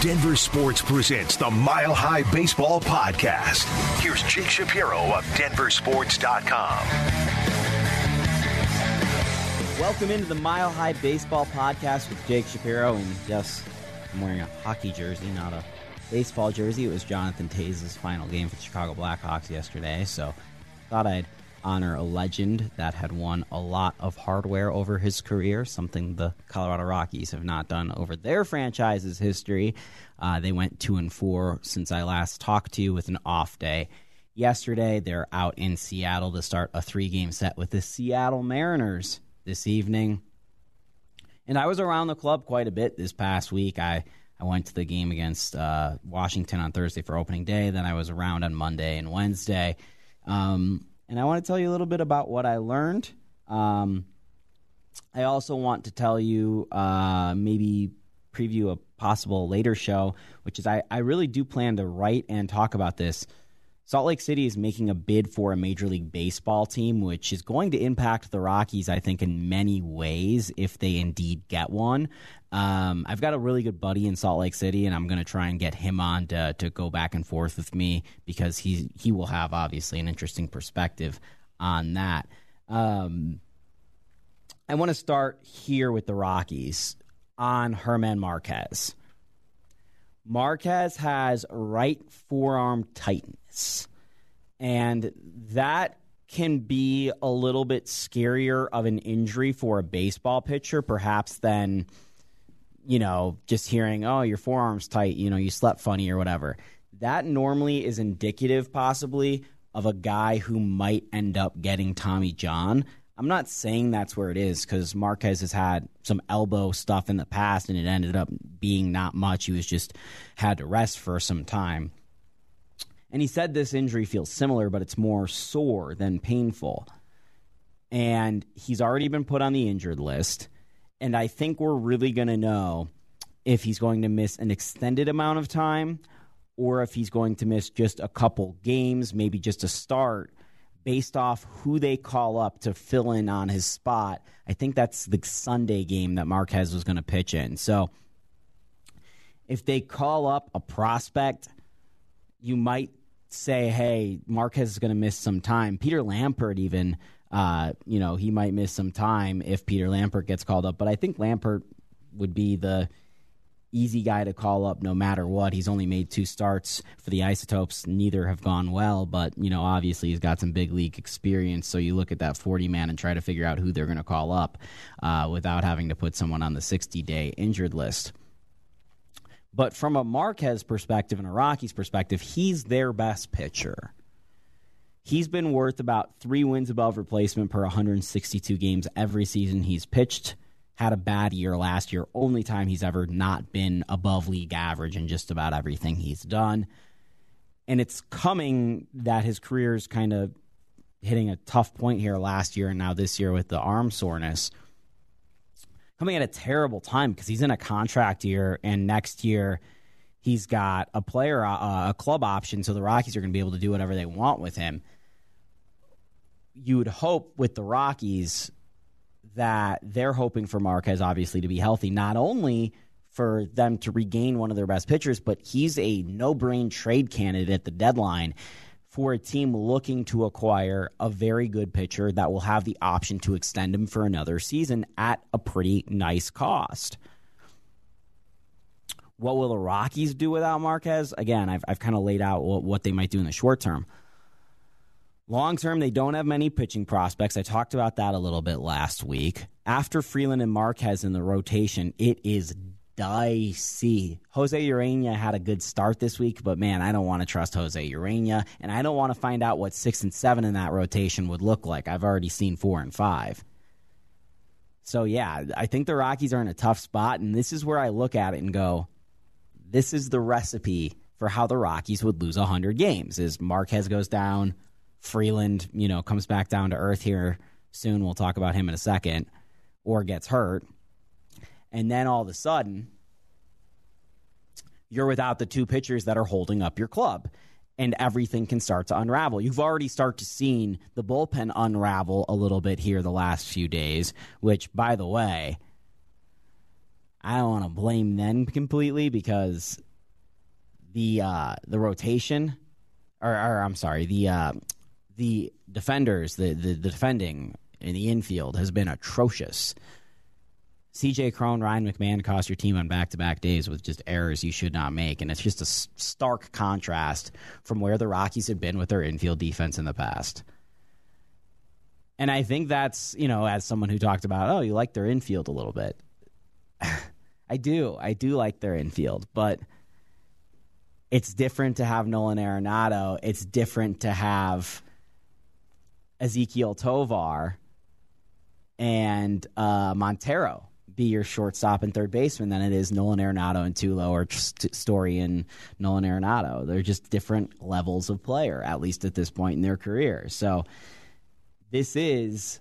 Denver Sports presents the Mile High Baseball Podcast. Here's Jake Shapiro of DenverSports.com. Welcome into the Mile High Baseball Podcast with Jake Shapiro. And yes, I'm wearing a hockey jersey, not a baseball jersey. It was Jonathan Toews' final game for the Chicago Blackhawks yesterday, so thought I'd honor a legend that had won a lot of hardware over his career, something the Colorado Rockies have not done over their franchise's history. Uh, they went two and four since I last talked to you with an off day. Yesterday, they're out in Seattle to start a three game set with the Seattle Mariners this evening. And I was around the club quite a bit this past week. I, I went to the game against uh, Washington on Thursday for opening day. Then I was around on Monday and Wednesday. Um, and I want to tell you a little bit about what I learned. Um, I also want to tell you uh, maybe preview a possible later show, which is I, I really do plan to write and talk about this. Salt Lake City is making a bid for a Major League Baseball team, which is going to impact the Rockies, I think, in many ways if they indeed get one. Um, I've got a really good buddy in Salt Lake City, and I'm going to try and get him on to, to go back and forth with me because he he will have obviously an interesting perspective on that. Um, I want to start here with the Rockies on German Marquez. Marquez has right forearm tightness, and that can be a little bit scarier of an injury for a baseball pitcher, perhaps than you know, just hearing, oh, your forearm's tight, you know, you slept funny or whatever. That normally is indicative, possibly, of a guy who might end up getting Tommy John. I'm not saying that's where it is because Marquez has had some elbow stuff in the past and it ended up being not much. He was just had to rest for some time. And he said this injury feels similar, but it's more sore than painful. And he's already been put on the injured list and I think we're really going to know if he's going to miss an extended amount of time or if he's going to miss just a couple games, maybe just a start based off who they call up to fill in on his spot. I think that's the Sunday game that Marquez was going to pitch in. So if they call up a prospect, you might say, hey, Marquez is going to miss some time. Peter Lambert even uh, you know, he might miss some time if Peter Lambert gets called up. But I think Lambert would be the easy guy to call up no matter what. He's only made two starts for the Isotopes. Neither have gone well, but, you know, obviously he's got some big league experience. So you look at that 40 man and try to figure out who they're going to call up uh, without having to put someone on the 60 day injured list. But from a Marquez perspective and a Rockies perspective, he's their best pitcher. He's been worth about three wins above replacement per 162 games every season he's pitched. Had a bad year last year, only time he's ever not been above league average in just about everything he's done. And it's coming that his career is kind of hitting a tough point here last year and now this year with the arm soreness. Coming at a terrible time because he's in a contract year, and next year he's got a player, uh, a club option, so the Rockies are going to be able to do whatever they want with him you would hope with the Rockies that they're hoping for Marquez obviously to be healthy, not only for them to regain one of their best pitchers, but he's a no brain trade candidate at the deadline for a team looking to acquire a very good pitcher that will have the option to extend him for another season at a pretty nice cost. What will the Rockies do without Marquez? Again, I've, I've kind of laid out what, what they might do in the short term. Long term, they don't have many pitching prospects. I talked about that a little bit last week. After Freeland and Marquez in the rotation, it is dicey. Jose Ureña had a good start this week, but man, I don't want to trust Jose Ureña, and I don't want to find out what six and seven in that rotation would look like. I've already seen four and five. So yeah, I think the Rockies are in a tough spot, and this is where I look at it and go, this is the recipe for how the Rockies would lose 100 games. Is Marquez goes down, Freeland, you know, comes back down to earth here soon. We'll talk about him in a second, or gets hurt. And then all of a sudden, you're without the two pitchers that are holding up your club. And everything can start to unravel. You've already started to seen the bullpen unravel a little bit here the last few days, which, by the way, I don't want to blame them completely because the uh, the rotation, or, or I'm sorry, the uh, the defenders, the, the the defending in the infield has been atrocious. CJ Cron, Ryan McMahon cost your team on back to back days with just errors you should not make. And it's just a stark contrast from where the Rockies had been with their infield defense in the past. And I think that's, you know, as someone who talked about, oh, you like their infield a little bit. I do. I do like their infield, but it's different to have Nolan Arenado. It's different to have Ezequiel Tovar and uh, Montero be your shortstop and third baseman than it is Nolan Arenado and Tulo or Story and Nolan Arenado. They're just different levels of player, at least at this point in their career. So this is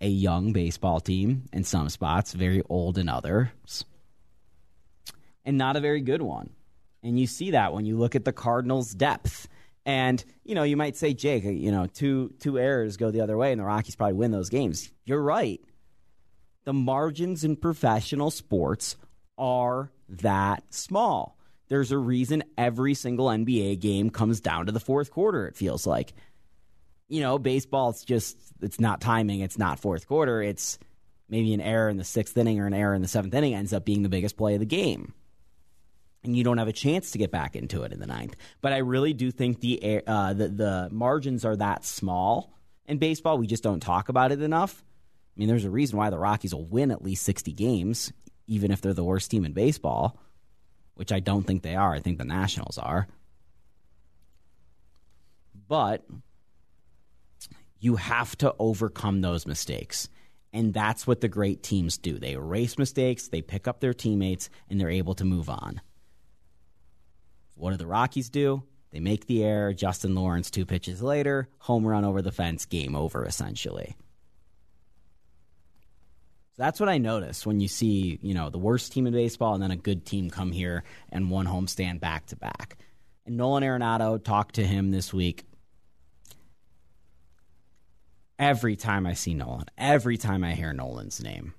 a young baseball team in some spots, very old in others, and not a very good one. And you see that when you look at the Cardinals' depth. And you know, you might say, Jake, uh, you know, two two errors go the other way, and the Rockies probably win those games. You're right the margins in professional sports are that small. There's a reason every single NBA game comes down to the fourth quarter, it feels like. You know, baseball, it's just, it's not timing, it's not fourth quarter. It's maybe an error in the sixth inning or an error in the seventh inning ends up being the biggest play of the game. And you don't have a chance to get back into it in the ninth. But I really do think the, uh, the, the margins are that small in baseball. We just don't talk about it enough I mean, there's a reason why the Rockies will win at least 60 games, even if they're the worst team in baseball, which I don't think they are. I think the Nationals are. But you have to overcome those mistakes. And that's what the great teams do. They erase mistakes, they pick up their teammates, and they're able to move on. What do the Rockies do? They make the error. Justin Lawrence, two pitches later, home run over the fence, game over, essentially So that's what I notice when you see, you know, the worst team in baseball and then a good team come here and one homestand back to back. And Nolan Arenado talked to him this week. Every time I see Nolan, every time I hear Nolan's name,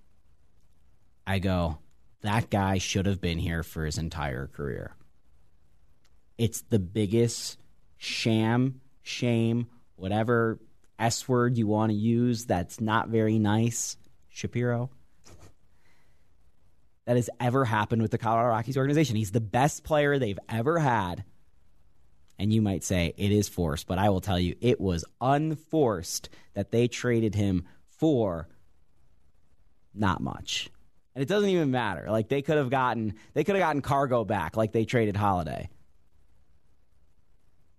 I go, that guy should have been here for his entire career. It's the biggest sham, shame, whatever S word you want to use that's not very nice Shapiro that has ever happened with the Colorado Rockies organization. He's the best player they've ever had. And you might say it is forced, but I will tell you it was unforced that they traded him for not much. And it doesn't even matter. Like they could have gotten they could have gotten Cargo back like they traded Holliday.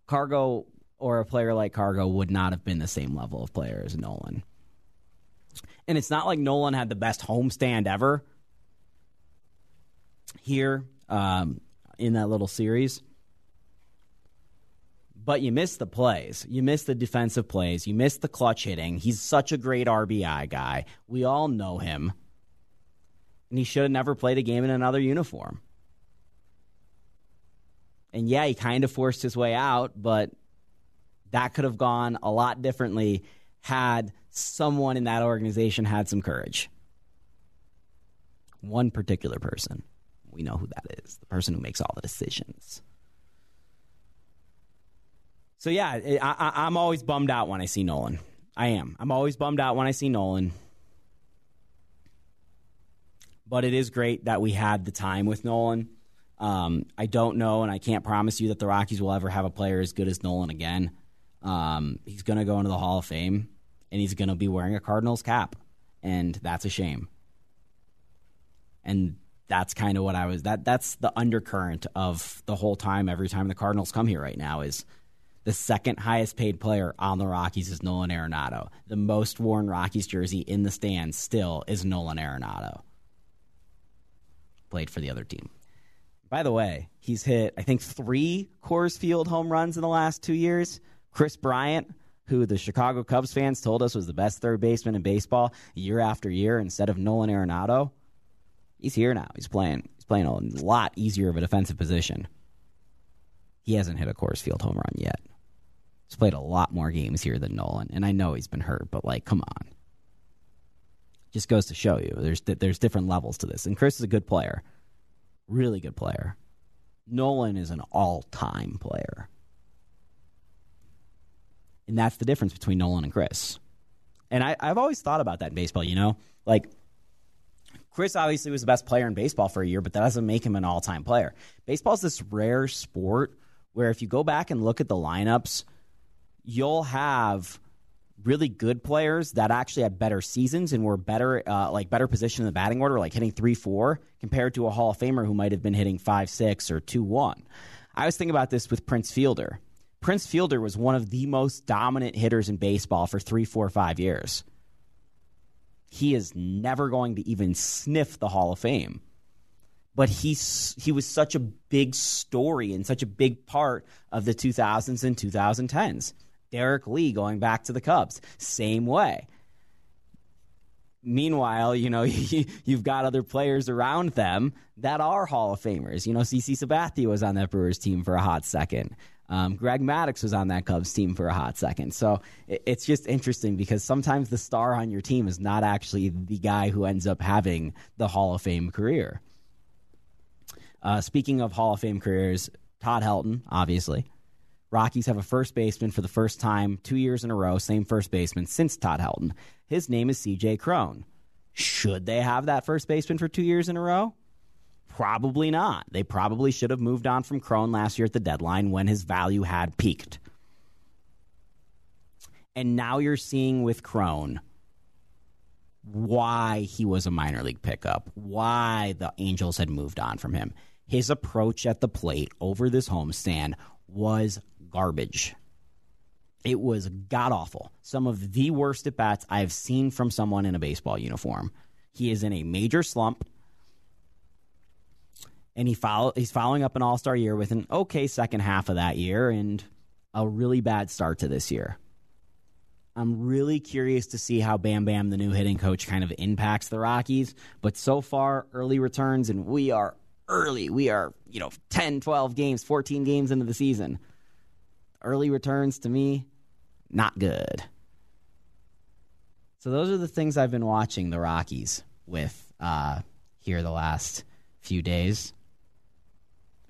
Cargo or a player like Cargo would not have been the same level of player as Nolan. And it's not like Nolan had the best homestand ever here um, in that little series. But you miss the plays. You miss the defensive plays. You miss the clutch hitting. He's such a great RBI guy. We all know him. And he should have never played a game in another uniform. And yeah, he kind of forced his way out, but that could have gone a lot differently had someone in that organization had some courage. One particular person. We know who that is the person who makes all the decisions. So, yeah, I, am always bummed out when I see Nolan. I am. I'm always bummed out when I see Nolan. But it is great that we had the time with Nolan. Um, I don't know, and I can't promise you that the Rockies will ever have a player as good as Nolan again. Um, he's going to go into the Hall of Fame and he's going to be wearing a Cardinals cap, and that's a shame. And that's kind of what I was that that's the undercurrent of the whole time every time the Cardinals come here right now is the second highest paid player on the Rockies is Nolan Arenado. The most worn Rockies jersey in the stands still is Nolan Arenado. Played for the other team. By the way, he's hit I think 3 Coors Field home runs in the last 2 years. Kris Bryant who the Chicago Cubs fans told us was the best third baseman in baseball year after year instead of Nolan Arenado, he's here now. He's playing. He's playing a lot easier of a defensive position. He hasn't hit a Coors Field home run yet. He's played a lot more games here than Nolan, and I know he's been hurt, but like, come on. Just goes to show you there's there's different levels to this. And Kris is a good player, really good player, Nolan is an all time player. And that's the difference between Nolan and Kris. And I, I've always thought about that in baseball, you know? Like, Kris obviously was the best player in baseball for a year, but that doesn't make him an all time player. Baseball is this rare sport where if you go back and look at the lineups, you'll have really good players that actually had better seasons and were better, uh, like better position in the batting order, like hitting three four, compared to a Hall of Famer who might have been hitting five six or two one. I was thinking about this with Prince Fielder. Prince Fielder was one of the most dominant hitters in baseball for three, four, five years. He is never going to even sniff the Hall of Fame. But he's, he was such a big story and such a big part of the 2000s and 2010s. Derrek Lee going back to the Cubs, same way. Meanwhile, you know, you've got other players around them that are Hall of Famers. You know, CC Sabathia was on that Brewers team for a hot second. Um, Greg Maddux was on that Cubs team for a hot second. So it's just interesting because sometimes the star on your team is not actually the guy who ends up having the Hall of Fame career. Uh, speaking of Hall of Fame careers, Todd Helton, obviously. Rockies have a first baseman for the first time two years in a row, same first baseman since Todd Helton. His name is CJ Cron. Should they have that first baseman for two years in a row? Probably not. They probably should have moved on from Cron last year at the deadline when his value had peaked. And now you're seeing with Cron why he was a minor league pickup, why the Angels had moved on from him. His approach at the plate over this homestand was garbage. It was god awful. Some of the worst at bats I've seen from someone in a baseball uniform. He is in a major slump and he follow, he's following up an All Star year with an okay second half of that year and a really bad start to this year. I'm really curious to see how Bam Bam, the new hitting coach, kind of impacts the Rockies. But so far, early returns, and we are early. We are, you know, 10, 12 games, 14 games into the season. Early returns to me, not good. So those are the things I've been watching the Rockies with uh, here the last few days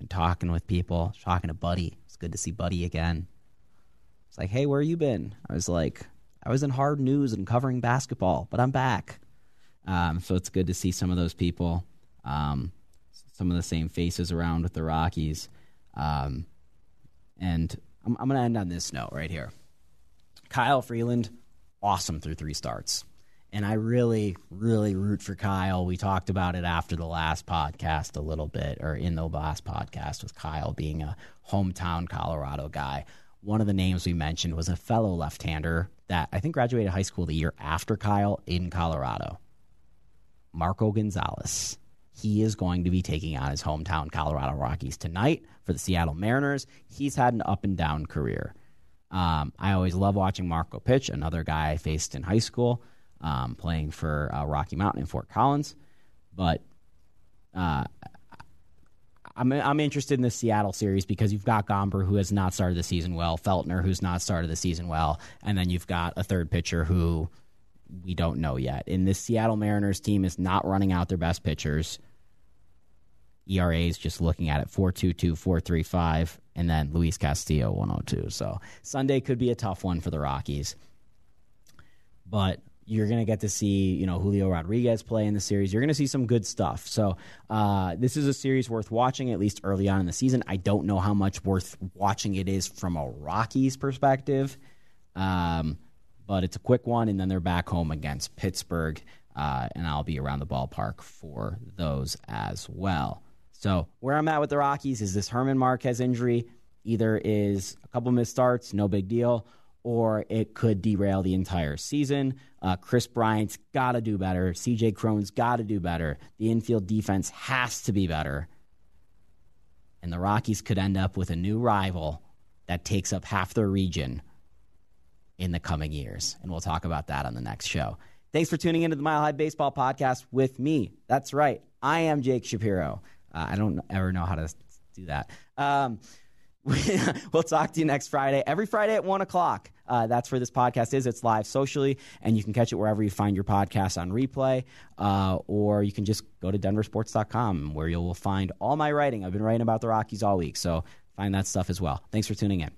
been talking with people, talking to Buddy. It's good to see Buddy again. It's like, hey, where you been? I was like, I was in hard news and covering basketball, but I'm back. Um, so it's good to see some of those people, um, some of the same faces around with the Rockies. Um, and I'm, I'm going to end on this note right here. Kyle Freeland, awesome through three starts and I really, really root for Kyle. We talked about it after the last podcast a little bit, or in the last podcast with Kyle being a hometown Colorado guy. One of the names we mentioned was a fellow left hander that I think graduated high school the year after Kyle in Colorado, Marco Gonzalez. He is going to be taking on his hometown Colorado Rockies tonight for the Seattle Mariners. He's had an up and down career. Um, I always love watching Marco pitch, another guy I faced in high school um, playing for uh, Rocky Mountain in Fort Collins. But uh, I'm I'm interested in the Seattle series because you've got Gomber who has not started the season well, Feltner who's not started the season well, and then you've got a third pitcher who we don't know yet. And this Seattle Mariners team is not running out their best pitchers. ERA is just looking at it 4.22, 4.35, and then Luis Castillo 102. So Sunday could be a tough one for the Rockies. But you're going to get to see, you know, Julio Rodriguez play in the series. You're going to see some good stuff. So uh, this is a series worth watching, at least early on in the season. I don't know how much worth watching it is from a Rockies perspective, um, but it's a quick one, and then they're back home against Pittsburgh, uh, and I'll be around the ballpark for those as well. So where I'm at with the Rockies is this German Marquez injury. Either is a couple missed starts, no big deal, or it could derail the entire season. Uh, Kris Bryant's got to do better. CJ Cron's got to do better. The infield defense has to be better. And the Rockies could end up with a new rival that takes up half the region in the coming years. And we'll talk about that on the next show. Thanks for tuning into the Mile High Baseball Podcast with me. That's right. I am Jake Shapiro. Uh, I don't ever know how to do that. Um, we'll talk to you next Friday. Every Friday at 1 o'clock. Uh, that's where this podcast is. It's live socially, and you can catch it wherever you find your podcast on replay, uh, or you can just go to denversports.com where you'll find all my writing. I've been writing about the Rockies all week, so find that stuff as well. Thanks for tuning in.